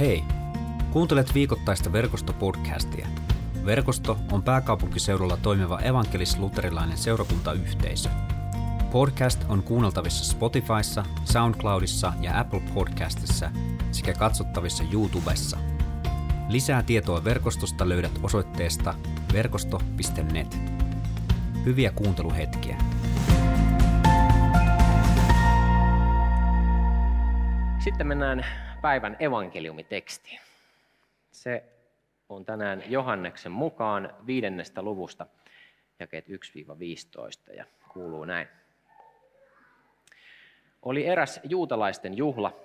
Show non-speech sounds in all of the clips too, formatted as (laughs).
Hei! Kuuntelet viikoittaista verkostopodcastia. Verkosto on pääkaupunkiseudulla toimiva evankelis-luterilainen seurakuntayhteisö. Podcast on kuunneltavissa Spotifyssa, SoundCloudissa ja Apple Podcastissa sekä katsottavissa YouTubessa. Lisää tietoa verkostosta löydät osoitteesta verkosto.net. Hyviä kuunteluhetkiä. Sitten mennään päivän evankeliumitekstiin. Se on tänään Johanneksen mukaan viidennestä luvusta, jakeet 1-15 ja kuuluu näin. Oli eräs juutalaisten juhla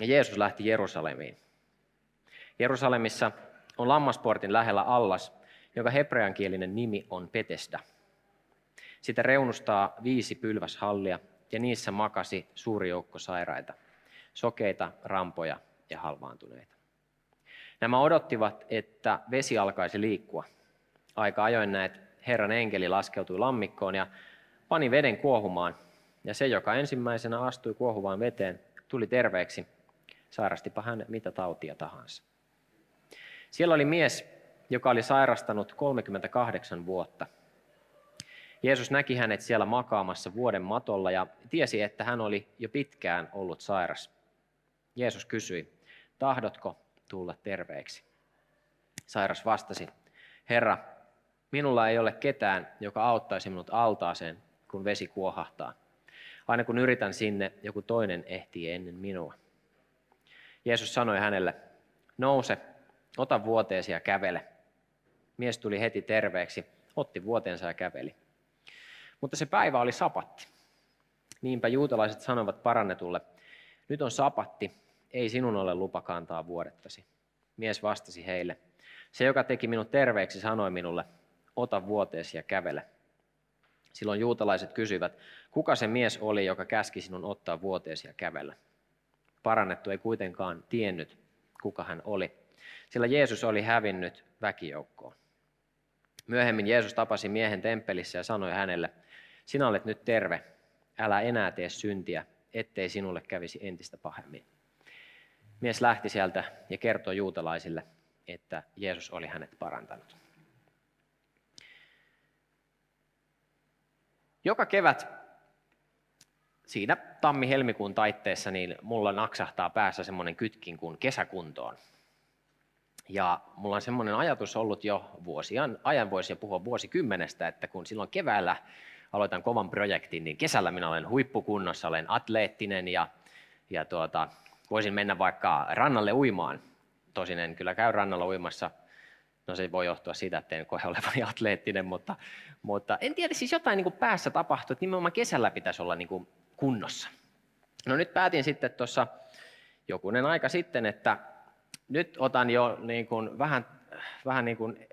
ja Jeesus lähti Jerusalemiin. Jerusalemissa on lammasportin lähellä allas, jonka hebreankielinen nimi on Petesda. Sitä reunustaa viisi pylväshallia ja niissä makasi suuri joukko sairaita – sokeita, rampoja ja halvaantuneita. Nämä odottivat, että vesi alkaisi liikkua. Aika ajoin näet Herran enkeli laskeutui lammikkoon ja pani veden kuohumaan. Ja se, joka ensimmäisenä astui kuohuvaan veteen, tuli terveeksi, sairastipa hän mitä tautia tahansa. Siellä oli mies, joka oli sairastanut 38 vuotta. Jeesus näki hänet siellä makaamassa vuoden matolla ja tiesi, että hän oli jo pitkään ollut sairas. Jeesus kysyi, tahdotko tulla terveeksi? Sairas vastasi, Herra, minulla ei ole ketään, joka auttaisi minut altaaseen, kun vesi kuohahtaa. Aina kun yritän sinne, joku toinen ehtii ennen minua. Jeesus sanoi hänelle, nouse, ota vuoteesi ja kävele. Mies tuli heti terveeksi, otti vuoteensa ja käveli. Mutta se päivä oli sapatti. Niinpä juutalaiset sanovat parannetulle, nyt on sapatti, ei sinun ole lupa kantaa vuodettasi. Mies vastasi heille, se joka teki minut terveeksi sanoi minulle, ota vuoteesi ja kävele. Silloin juutalaiset kysyivät, kuka se mies oli, joka käski sinun ottaa vuoteesi ja kävellä. Parannettu ei kuitenkaan tiennyt, kuka hän oli, sillä Jeesus oli hävinnyt väkijoukkoon. Myöhemmin Jeesus tapasi miehen temppelissä ja sanoi hänelle, sinä olet nyt terve, älä enää tee syntiä, ettei sinulle kävisi entistä pahemmin. Mies lähti sieltä ja kertoi juutalaisille, että Jeesus oli hänet parantanut. Joka kevät siinä tammi-helmikuun taitteessa niin mulla naksahtaa päässä semmoinen kytkin kuin kesäkuntoon. Ja mulla on semmoinen ajatus ollut jo vuosien ajan, voisi puhua vuosikymmenestä, että kun silloin keväällä aloitan kovan projektin, niin kesällä minä olen huippukunnossa, olen atleettinen ja, ja tuota, voisin mennä vaikka rannalle uimaan. Tosin en kyllä käy rannalla uimassa. No se voi johtua siitä, että en koe olevani (laughs) atleettinen, mutta, mutta en tiedä, siis jotain niin kuin päässä tapahtuu, että nimenomaan kesällä pitäisi olla niin kuin kunnossa. No nyt päätin sitten tuossa jokunen aika sitten, että nyt otan jo niin kuin vähän, vähän niin kuin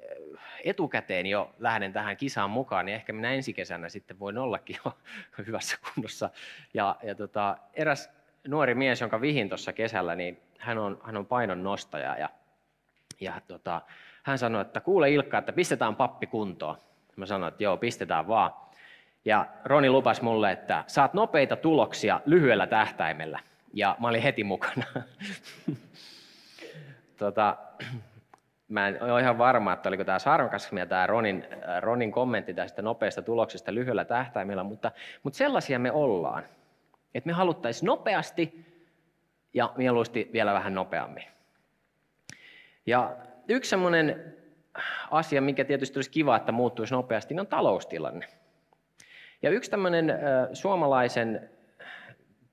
etukäteen jo lähden tähän kisaan mukaan, niin ehkä minä ensi kesänä sitten voin ollakin jo (laughs) hyvässä kunnossa. Ja, ja tota, eräs nuori mies, jonka vihin tuossa kesällä, niin hän on, hän on painon nostaja ja, ja tota, hän sanoi, että kuule Ilkka, että pistetään pappi kuntoon. Mä sanoin, että joo, pistetään vaan. Ja Roni lupas mulle, että saat nopeita tuloksia lyhyellä tähtäimellä. Ja mä olin heti mukana. (laughs) tota, mä en ole ihan varma, että oliko tämä sarkasmia ja tämä Ronin, Ronin kommentti tästä nopeasta tuloksesta lyhyellä tähtäimellä, mutta, mutta sellaisia me ollaan. Että me haluttaisiin nopeasti ja mieluusti vielä vähän nopeammin. Ja yksi semmoinen asia, mikä tietysti olisi kiva, että muuttuisi nopeasti, on taloustilanne. Ja yksi tämmöinen suomalaisen,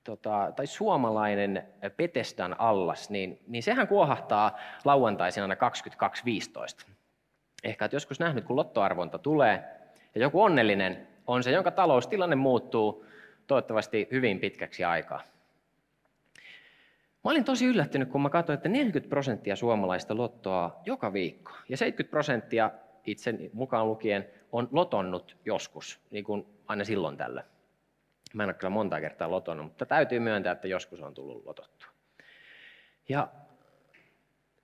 tota, tai suomalainen Petestan allas, niin, niin sehän kuohahtaa lauantaisin aina 22.15. Ehkä et joskus nähnyt, kun lottoarvonta tulee, ja joku onnellinen on se, jonka taloustilanne muuttuu toivottavasti hyvin pitkäksi aikaa. Mä olin tosi yllättynyt, kun mä katsoin, että 40 prosenttia suomalaista lottoa joka viikko. Ja 70 prosenttia itse mukaan lukien on lotonnut joskus, niin kuin aina silloin tällä. Mä en ole kyllä monta kertaa lotonnut, mutta täytyy myöntää, että joskus on tullut lotottua. Ja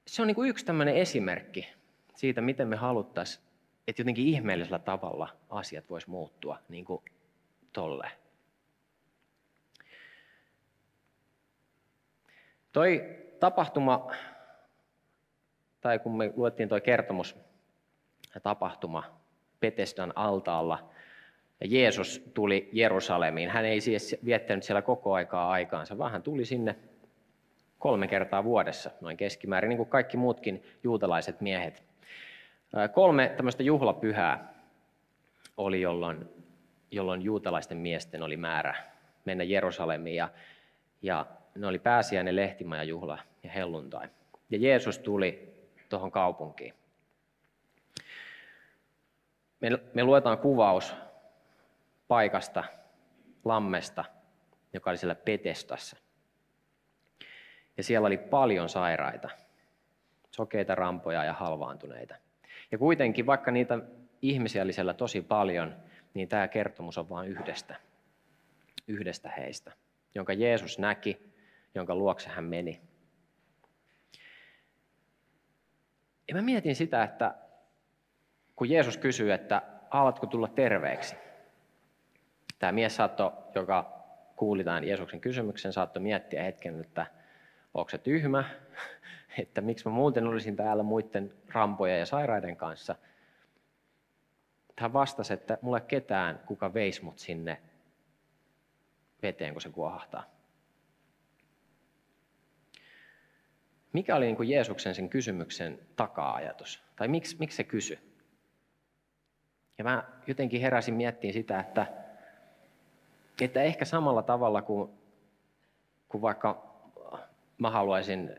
se on niin kuin yksi tämmöinen esimerkki siitä, miten me haluttaisiin, että jotenkin ihmeellisellä tavalla asiat vois muuttua niin kuin tolleen. Toi tapahtuma tai kun me luettiin tuo kertomus tapahtuma Petesdan altaalla, Jeesus tuli Jerusalemiin. Hän ei siis viettänyt siellä koko aikaa aikaansa, vaan hän tuli sinne kolme kertaa vuodessa, noin keskimäärin, niin kuin kaikki muutkin juutalaiset miehet. Kolme tämmöistä juhlapyhää oli, jolloin, jolloin juutalaisten miesten oli määrä mennä Jerusalemiin. Ja, ja ne oli pääsiäinen, lehtimaja, juhla ja helluntai. Ja Jeesus tuli tuohon kaupunkiin. Me, me luetaan kuvaus paikasta, lammesta, joka oli siellä Petestassa. Ja siellä oli paljon sairaita, sokeita rampoja ja halvaantuneita. Ja kuitenkin, vaikka niitä ihmisiä oli siellä tosi paljon, niin tämä kertomus on vain yhdestä, yhdestä heistä, jonka Jeesus näki, jonka luokse hän meni. Ja mä mietin sitä, että kun Jeesus kysyy, että haluatko tulla terveeksi, tämä mies saattoi, joka kuuli tämän Jeesuksen kysymyksen, saattoi miettiä hetken, että onko se tyhmä, (laughs) että miksi mä muuten olisin täällä muiden rampojen ja sairaiden kanssa. Hän vastasi, että mulle ketään, kuka veisi mut sinne veteen, kun se kuohahtaa. Mikä oli niin kuin Jeesuksen sen kysymyksen taka-ajatus? Tai miksi, miksi se kysyi? Ja mä jotenkin heräsin miettiin sitä, että että ehkä samalla tavalla kuin, kuin vaikka mä haluaisin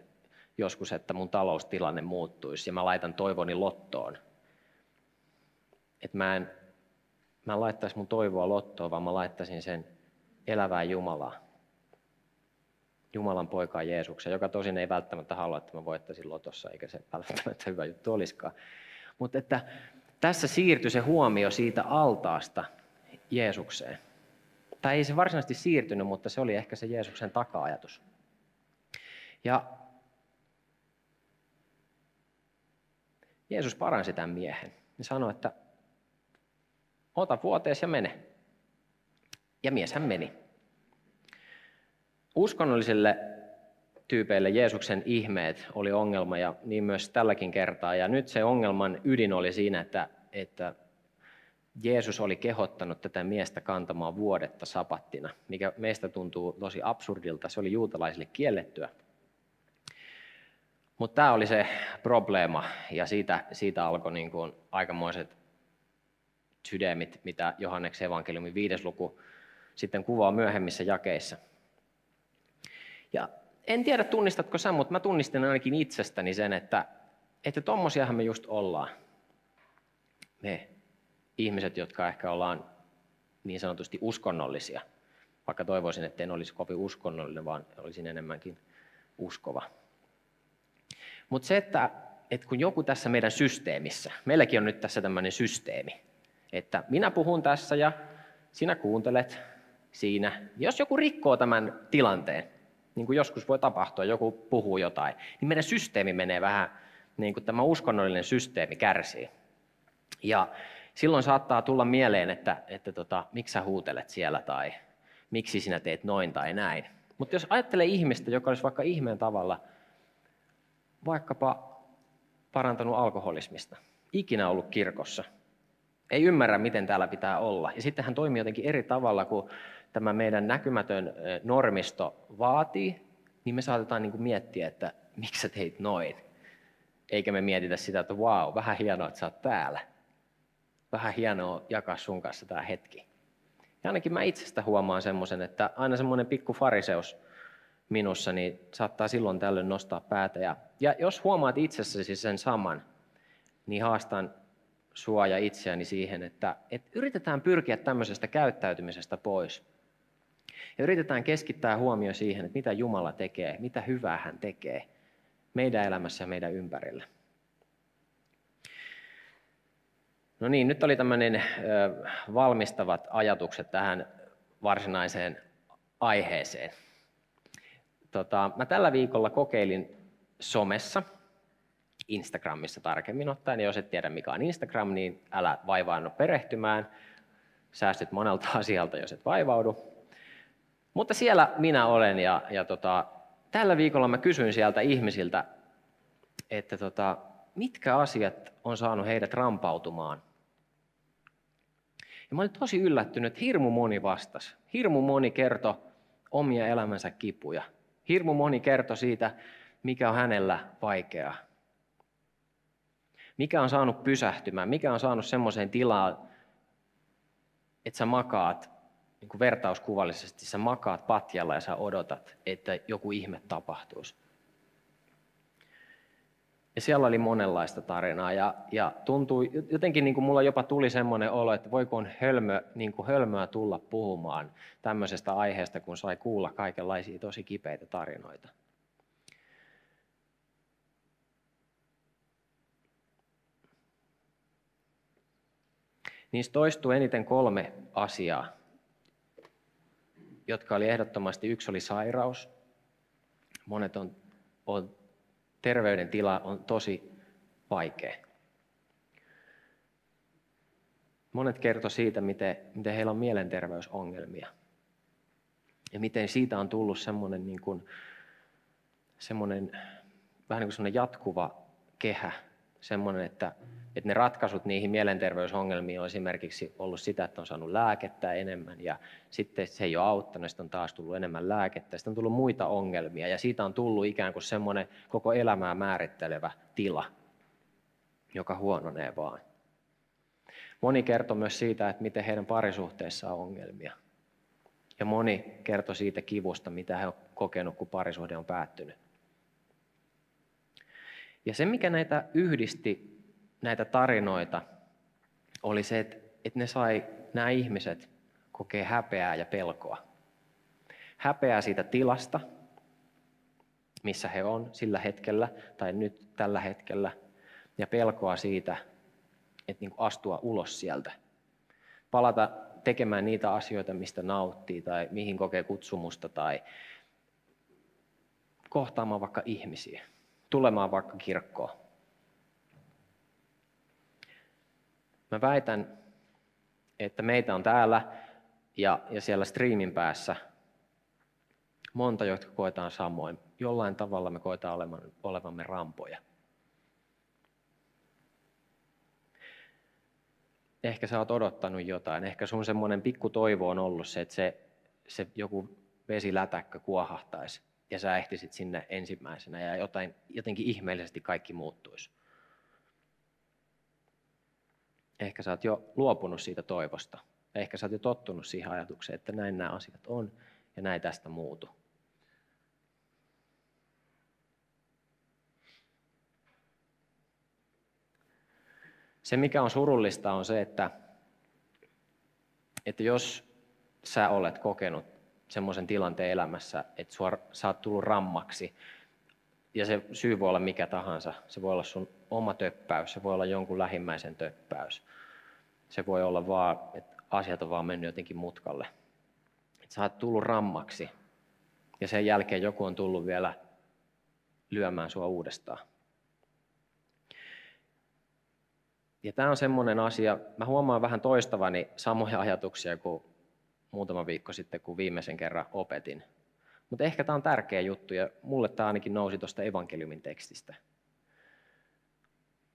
joskus, että mun taloustilanne muuttuisi ja mä laitan toivoni lottoon. Että mä en, mä en laittaisi mun toivoa lottoon, vaan mä laittaisin sen elävään Jumalaa. Jumalan poikaa Jeesuksen, joka tosin ei välttämättä halua, että mä voittaisin lotossa, eikä se välttämättä hyvä juttu olisikaan. Mutta että tässä siirtyi se huomio siitä altaasta Jeesukseen. Tai ei se varsinaisesti siirtynyt, mutta se oli ehkä se Jeesuksen taka-ajatus. Ja Jeesus paransi tämän miehen ja sanoi, että ota vuotees ja mene. Ja mies hän meni. Uskonnollisille tyypeille Jeesuksen ihmeet oli ongelma ja niin myös tälläkin kertaa. Ja nyt se ongelman ydin oli siinä, että, että Jeesus oli kehottanut tätä miestä kantamaan vuodetta sapattina, mikä meistä tuntuu tosi absurdilta. Se oli juutalaisille kiellettyä. Mutta tämä oli se probleema, ja siitä, siitä alkoi niin kuin aikamoiset sydämit, mitä Johanneksen evankeliumin viides luku sitten kuvaa myöhemmissä jakeissa. Ja en tiedä, tunnistatko sä, mutta mä tunnistin ainakin itsestäni sen, että että tommosiahan me just ollaan. Me ihmiset, jotka ehkä ollaan niin sanotusti uskonnollisia, vaikka toivoisin, että en olisi kovin uskonnollinen, vaan olisin enemmänkin uskova. Mutta se, että, että kun joku tässä meidän systeemissä, meilläkin on nyt tässä tämmöinen systeemi, että minä puhun tässä ja sinä kuuntelet siinä. Jos joku rikkoo tämän tilanteen, niin kuin joskus voi tapahtua, joku puhuu jotain, niin meidän systeemi menee vähän, niin kuin tämä uskonnollinen systeemi kärsii. Ja silloin saattaa tulla mieleen, että, että tota, miksi sä huutelet siellä tai miksi sinä teet noin tai näin. Mutta jos ajattelee ihmistä, joka olisi vaikka ihmeen tavalla vaikkapa parantanut alkoholismista, ikinä ollut kirkossa, ei ymmärrä, miten täällä pitää olla. Ja sitten hän toimii jotenkin eri tavalla kuin tämä meidän näkymätön normisto vaatii, niin me saatetaan niin kuin miettiä, että miksi sä teit noin. Eikä me mietitä sitä, että vau, vähän hienoa, että sä oot täällä vähän hienoa jakaa sun kanssa tämä hetki. Ja ainakin mä itsestä huomaan semmoisen, että aina semmoinen pikku fariseus minussa, niin saattaa silloin tällöin nostaa päätä. Ja, ja jos huomaat itsessäsi sen saman, niin haastan sua ja itseäni siihen, että, että yritetään pyrkiä tämmöisestä käyttäytymisestä pois. Ja yritetään keskittää huomio siihen, että mitä Jumala tekee, mitä hyvää hän tekee meidän elämässä ja meidän ympärillä. No niin, nyt oli tämmöinen valmistavat ajatukset tähän varsinaiseen aiheeseen. Tota, mä tällä viikolla kokeilin somessa, Instagramissa tarkemmin ottaen. Jos et tiedä mikä on Instagram, niin älä vaivaannu perehtymään. Säästyt monelta asialta, jos et vaivaudu. Mutta siellä minä olen ja, ja tota, tällä viikolla mä kysyin sieltä ihmisiltä, että tota, mitkä asiat on saanut heidät rampautumaan. Ja mä olin tosi yllättynyt, että hirmu moni vastasi. Hirmu moni kertoi omia elämänsä kipuja. Hirmu moni kertoi siitä, mikä on hänellä vaikeaa. Mikä on saanut pysähtymään, mikä on saanut semmoiseen tilaan, että sä makaat, niin kuin vertauskuvallisesti, sä makaat patjalla ja sä odotat, että joku ihme tapahtuisi. Ja siellä oli monenlaista tarinaa ja, ja tuntui, jotenkin niin kuin mulla jopa tuli semmoinen olo, että voiko on hölmö, niin kuin hölmöä tulla puhumaan tämmöisestä aiheesta, kun sai kuulla kaikenlaisia tosi kipeitä tarinoita. Niistä toistuu eniten kolme asiaa, jotka oli ehdottomasti, yksi oli sairaus. Monet on, on terveydentila on tosi vaikea. Monet kertoi siitä, miten, miten heillä on mielenterveysongelmia. Ja miten siitä on tullut semmoinen, niin kuin, semmoinen vähän niin kuin semmoinen jatkuva kehä. Semmoinen, että, että ne ratkaisut niihin mielenterveysongelmiin on esimerkiksi ollut sitä, että on saanut lääkettä enemmän ja sitten se ei ole auttanut, sitten on taas tullut enemmän lääkettä, sitten on tullut muita ongelmia ja siitä on tullut ikään kuin semmoinen koko elämää määrittelevä tila, joka huononee vaan. Moni kertoi myös siitä, että miten heidän parisuhteessa on ongelmia. Ja moni kertoi siitä kivusta, mitä he ovat kokenut, kun parisuhde on päättynyt. Ja se, mikä näitä yhdisti näitä tarinoita oli se, että, että ne sai nämä ihmiset kokea häpeää ja pelkoa. Häpeää siitä tilasta, missä he on sillä hetkellä tai nyt tällä hetkellä, ja pelkoa siitä, että niin astua ulos sieltä. Palata tekemään niitä asioita, mistä nauttii tai mihin kokee kutsumusta tai kohtaamaan vaikka ihmisiä, tulemaan vaikka kirkkoon. Mä väitän, että meitä on täällä ja, ja siellä striimin päässä monta, jotka koetaan samoin. Jollain tavalla me koetaan olevan, olevamme rampoja. Ehkä sä oot odottanut jotain. Ehkä sun semmoinen pikku toivo on ollut se, että se, se joku vesilätäkkö kuohahtaisi ja sä ehtisit sinne ensimmäisenä ja jotain, jotenkin ihmeellisesti kaikki muuttuisi. Ehkä sä oot jo luopunut siitä toivosta. Ehkä sä oot jo tottunut siihen ajatukseen, että näin nämä asiat on ja näin tästä muutu. Se, mikä on surullista, on se, että, että jos sä olet kokenut semmoisen tilanteen elämässä, että sua, sä oot tullut rammaksi, ja se syy voi olla mikä tahansa. Se voi olla sun oma töppäys, se voi olla jonkun lähimmäisen töppäys. Se voi olla vaan, että asiat on vaan mennyt jotenkin mutkalle. Että sä oot tullut rammaksi ja sen jälkeen joku on tullut vielä lyömään sua uudestaan. Ja tämä on semmoinen asia, mä huomaan vähän toistavani samoja ajatuksia kuin muutama viikko sitten, kun viimeisen kerran opetin. Mutta ehkä tämä on tärkeä juttu ja mulle tämä ainakin nousi tuosta evankeliumin tekstistä.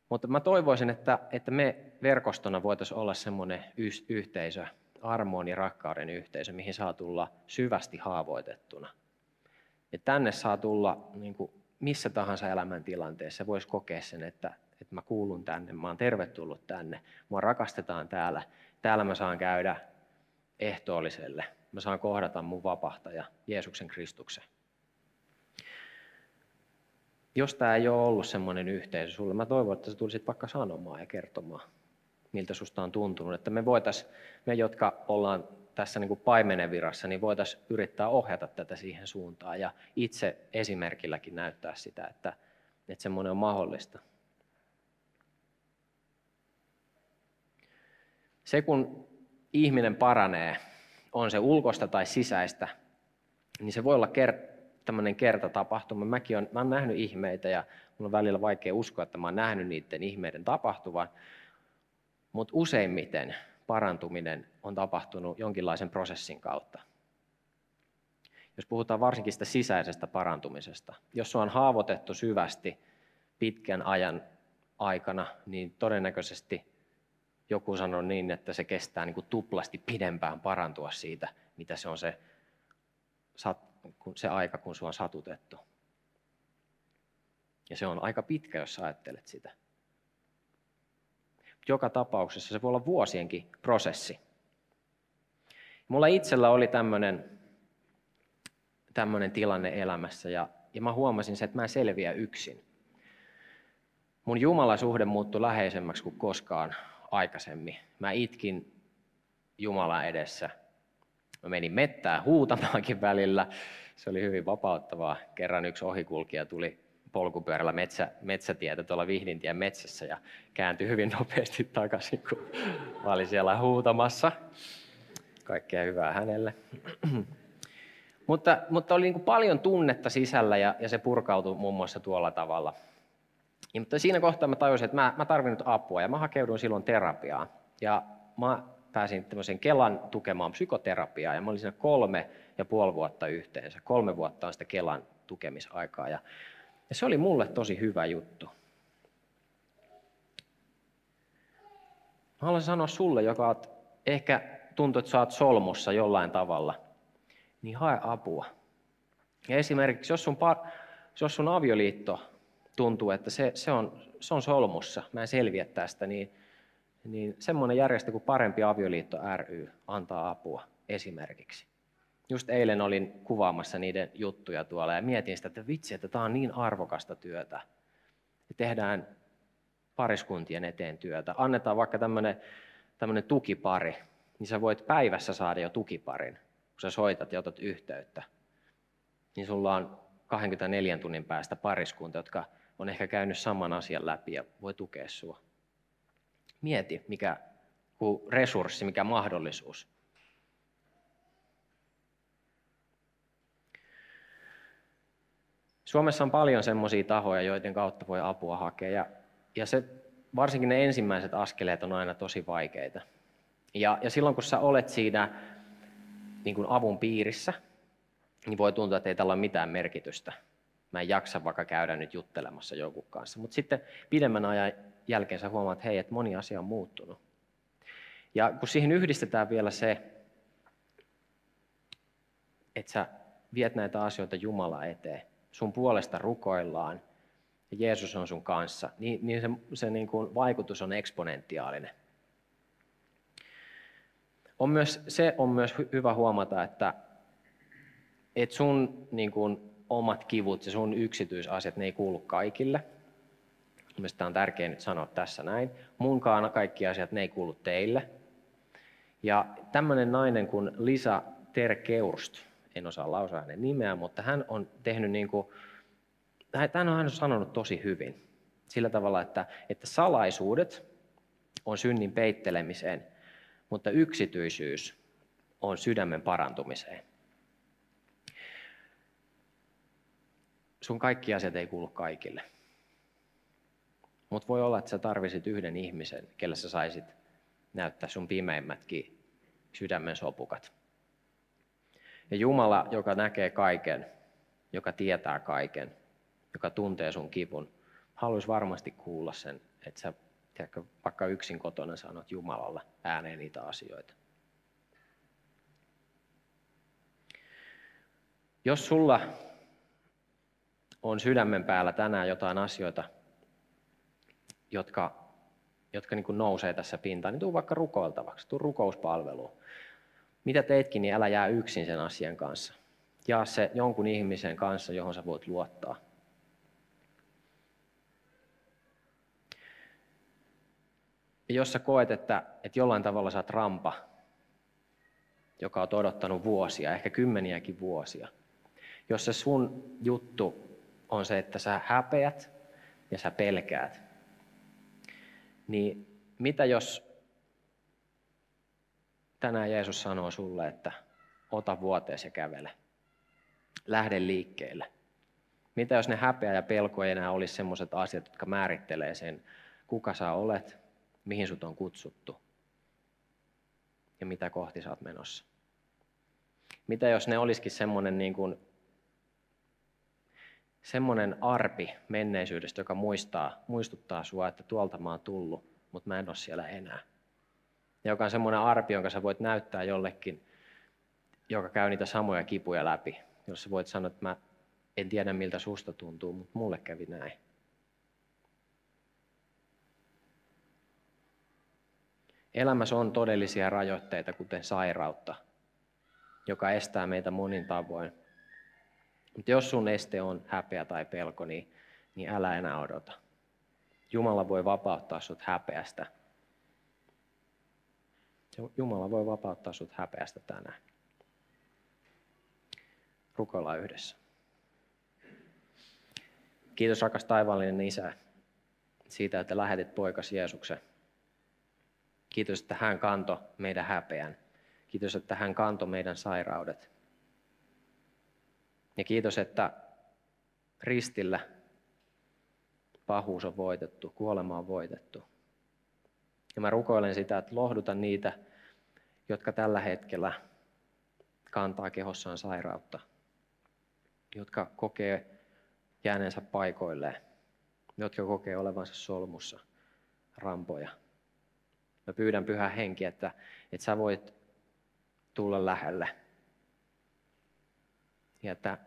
Mutta mä toivoisin, että, että me verkostona voitaisiin olla semmoinen yhteisö, armoon ja rakkauden yhteisö, mihin saa tulla syvästi haavoitettuna. Ja tänne saa tulla niin kuin missä tahansa elämäntilanteessa, voisi kokea sen, että, että mä kuulun tänne, mä oon tervetullut tänne, mua rakastetaan täällä, täällä mä saan käydä ehtoolliselle, mä saan kohdata mun vapahtaja, Jeesuksen Kristuksen jos tämä ei ole ollut semmoinen yhteisö sulle, mä toivon, että sä tulisit vaikka sanomaan ja kertomaan, miltä susta on tuntunut. Että me voitais, me jotka ollaan tässä niin paimenen virassa, niin voitaisiin yrittää ohjata tätä siihen suuntaan ja itse esimerkilläkin näyttää sitä, että, että semmoinen on mahdollista. Se kun ihminen paranee, on se ulkosta tai sisäistä, niin se voi olla kert- tämmöinen kertatapahtuma. Mäkin on, mä olen nähnyt ihmeitä ja mulla on välillä vaikea uskoa, että mä olen nähnyt niiden ihmeiden tapahtuvan. Mutta useimmiten parantuminen on tapahtunut jonkinlaisen prosessin kautta. Jos puhutaan varsinkin sitä sisäisestä parantumisesta, jos se on haavoitettu syvästi pitkän ajan aikana, niin todennäköisesti joku sanoi niin, että se kestää niin kuin tuplasti pidempään parantua siitä, mitä se on se, se aika, kun se on satutettu. Ja se on aika pitkä, jos ajattelet sitä. Joka tapauksessa se voi olla vuosienkin prosessi. Mulla itsellä oli tämmöinen tämmöinen tilanne elämässä ja, ja mä huomasin se, että mä en selviä yksin. Mun Jumalasuhde muuttui läheisemmäksi kuin koskaan aikaisemmin. Mä itkin Jumalan edessä. Mä menin mettään huutamaankin välillä. Se oli hyvin vapauttavaa. Kerran yksi ohikulkija tuli polkupyörällä metsä, metsätietä tuolla Vihdintien metsässä ja kääntyi hyvin nopeasti takaisin, kun mä olin siellä huutamassa. Kaikkea hyvää hänelle. mutta, mutta oli niin kuin paljon tunnetta sisällä ja, ja se purkautui muun muassa tuolla tavalla. Ja, mutta siinä kohtaa mä tajusin, että mä, mä tarvin nyt apua ja mä hakeuduin silloin terapiaan. Ja mä pääsin tämmöisen Kelan tukemaan psykoterapiaa ja mä olin siinä kolme ja puoli vuotta yhteensä. Kolme vuotta on sitä Kelan tukemisaikaa ja, ja se oli mulle tosi hyvä juttu. Mä haluaisin sanoa sulle, joka oot, ehkä tuntuu, että sä oot solmussa jollain tavalla, niin hae apua. Ja esimerkiksi jos sun, jos sun avioliitto tuntuu, että se, se, on, se on solmussa, mä en selviä tästä, niin, niin semmoinen järjestö kuin Parempi avioliitto ry antaa apua esimerkiksi. Just eilen olin kuvaamassa niiden juttuja tuolla ja mietin sitä, että vitsi, että tämä on niin arvokasta työtä. Tehdään pariskuntien eteen työtä. Annetaan vaikka tämmöinen tukipari, niin sä voit päivässä saada jo tukiparin, kun sä soitat ja otat yhteyttä. Niin sulla on 24 tunnin päästä pariskunta, jotka on ehkä käynyt saman asian läpi ja voi tukea sinua. Mieti, mikä resurssi, mikä mahdollisuus. Suomessa on paljon semmoisia tahoja, joiden kautta voi apua hakea. Ja, ja se, varsinkin ne ensimmäiset askeleet on aina tosi vaikeita. Ja, ja silloin kun sä olet siinä niin kuin avun piirissä, niin voi tuntua, että ei tällä ole mitään merkitystä mä en jaksa vaikka käydä nyt juttelemassa jonkun kanssa. Mutta sitten pidemmän ajan jälkeen sä huomaat, että hei, että moni asia on muuttunut. Ja kun siihen yhdistetään vielä se, että sä viet näitä asioita Jumala eteen, sun puolesta rukoillaan ja Jeesus on sun kanssa, niin, niin se, se niin kuin vaikutus on eksponentiaalinen. On myös, se on myös hyvä huomata, että, että sun niin kuin, omat kivut ja sun yksityisasiat, ne ei kuulu kaikille. Mielestäni tämä on tärkeää nyt sanoa tässä näin. Munkaan kaikki asiat, ne ei kuulu teille. Ja tämmöinen nainen kuin Lisa Terkeurst, en osaa lausua hänen nimeä, mutta hän on tehnyt niin kuin, hän on sanonut tosi hyvin. Sillä tavalla, että, että salaisuudet on synnin peittelemiseen, mutta yksityisyys on sydämen parantumiseen. Sun kaikki asiat ei kuulu kaikille. Mutta voi olla, että sä tarvisit yhden ihmisen, kelle sä saisit näyttää sun pimeimmätkin sydämen sopukat. Ja Jumala, joka näkee kaiken, joka tietää kaiken, joka tuntee sun kivun, haluaisi varmasti kuulla sen, että sä tiedätkö, vaikka yksin kotona sanot Jumalalle ääneen niitä asioita. Jos sulla on sydämen päällä tänään jotain asioita, jotka, jotka niin kuin nousee tässä pintaan, niin tuu vaikka rukoiltavaksi, tuu rukouspalveluun. Mitä teetkin, niin älä jää yksin sen asian kanssa. Jaa se jonkun ihmisen kanssa, johon sä voit luottaa. Ja jos sä koet, että, että jollain tavalla sä oot rampa, joka on odottanut vuosia, ehkä kymmeniäkin vuosia, jos se sun juttu on se, että sä häpeät ja sä pelkäät. Niin mitä jos tänään Jeesus sanoo sulle, että ota vuoteesi ja kävele. Lähde liikkeelle. Mitä jos ne häpeä ja pelko ei enää olisi sellaiset asiat, jotka määrittelee sen, kuka sä olet, mihin sut on kutsuttu ja mitä kohti sä oot menossa. Mitä jos ne olisikin semmoinen niin kuin semmoinen arpi menneisyydestä, joka muistaa, muistuttaa sua, että tuolta mä oon tullut, mutta mä en ole siellä enää. Ja joka on semmoinen arpi, jonka sä voit näyttää jollekin, joka käy niitä samoja kipuja läpi. Jos sä voit sanoa, että mä en tiedä miltä susta tuntuu, mutta mulle kävi näin. Elämässä on todellisia rajoitteita, kuten sairautta, joka estää meitä monin tavoin. Mutta jos sun este on häpeä tai pelko, niin, niin älä enää odota. Jumala voi vapauttaa sut häpeästä. Jumala voi vapauttaa sut häpeästä tänään. Rukoillaan yhdessä. Kiitos rakas taivaallinen Isä siitä, että lähetit poikas Jeesuksen Kiitos, että hän kanto meidän häpeän. Kiitos, että hän kanto meidän sairaudet. Ja kiitos, että ristillä pahuus on voitettu, kuolema on voitettu. Ja mä rukoilen sitä, että lohduta niitä, jotka tällä hetkellä kantaa kehossaan sairautta, jotka kokee jääneensä paikoilleen, jotka kokee olevansa solmussa, rampoja. Mä pyydän pyhä henki, että, että sä voit tulla lähelle. Ja että,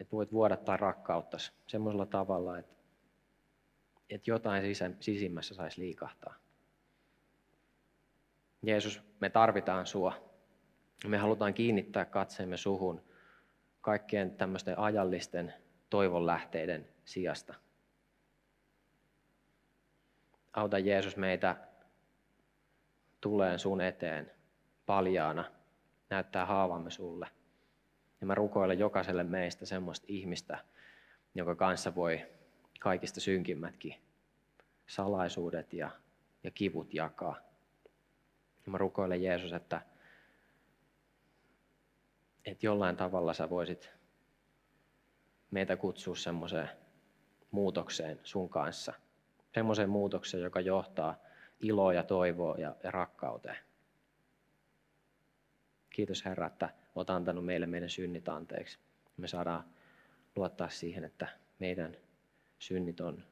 että voit vuodattaa rakkautta semmoisella tavalla, että, että jotain sisä, sisimmässä saisi liikahtaa. Jeesus, me tarvitaan sua. Me halutaan kiinnittää katseemme suhun kaikkien tämmöisten ajallisten toivonlähteiden sijasta. Auta Jeesus meitä tuleen sun eteen paljaana, näyttää haavamme sulle. Ja mä rukoilen jokaiselle meistä semmoista ihmistä, jonka kanssa voi kaikista synkimmätkin salaisuudet ja, ja kivut jakaa. Ja mä rukoilen Jeesus, että, että jollain tavalla sä voisit meitä kutsua semmoiseen muutokseen sun kanssa. Semmoiseen muutokseen, joka johtaa iloa ja toivoa ja, ja rakkauteen. Kiitos Herra, että olet antanut meille meidän synnit anteeksi. Me saadaan luottaa siihen, että meidän synnit on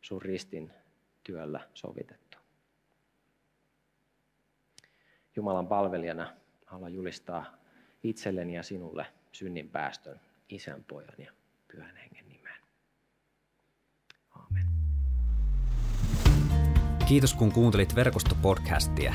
sun ristin työllä sovitettu. Jumalan palvelijana haluan julistaa itselleni ja sinulle synnin päästön isän, pojan ja pyhän hengen nimeen. Amen. Kiitos kun kuuntelit verkostopodcastia.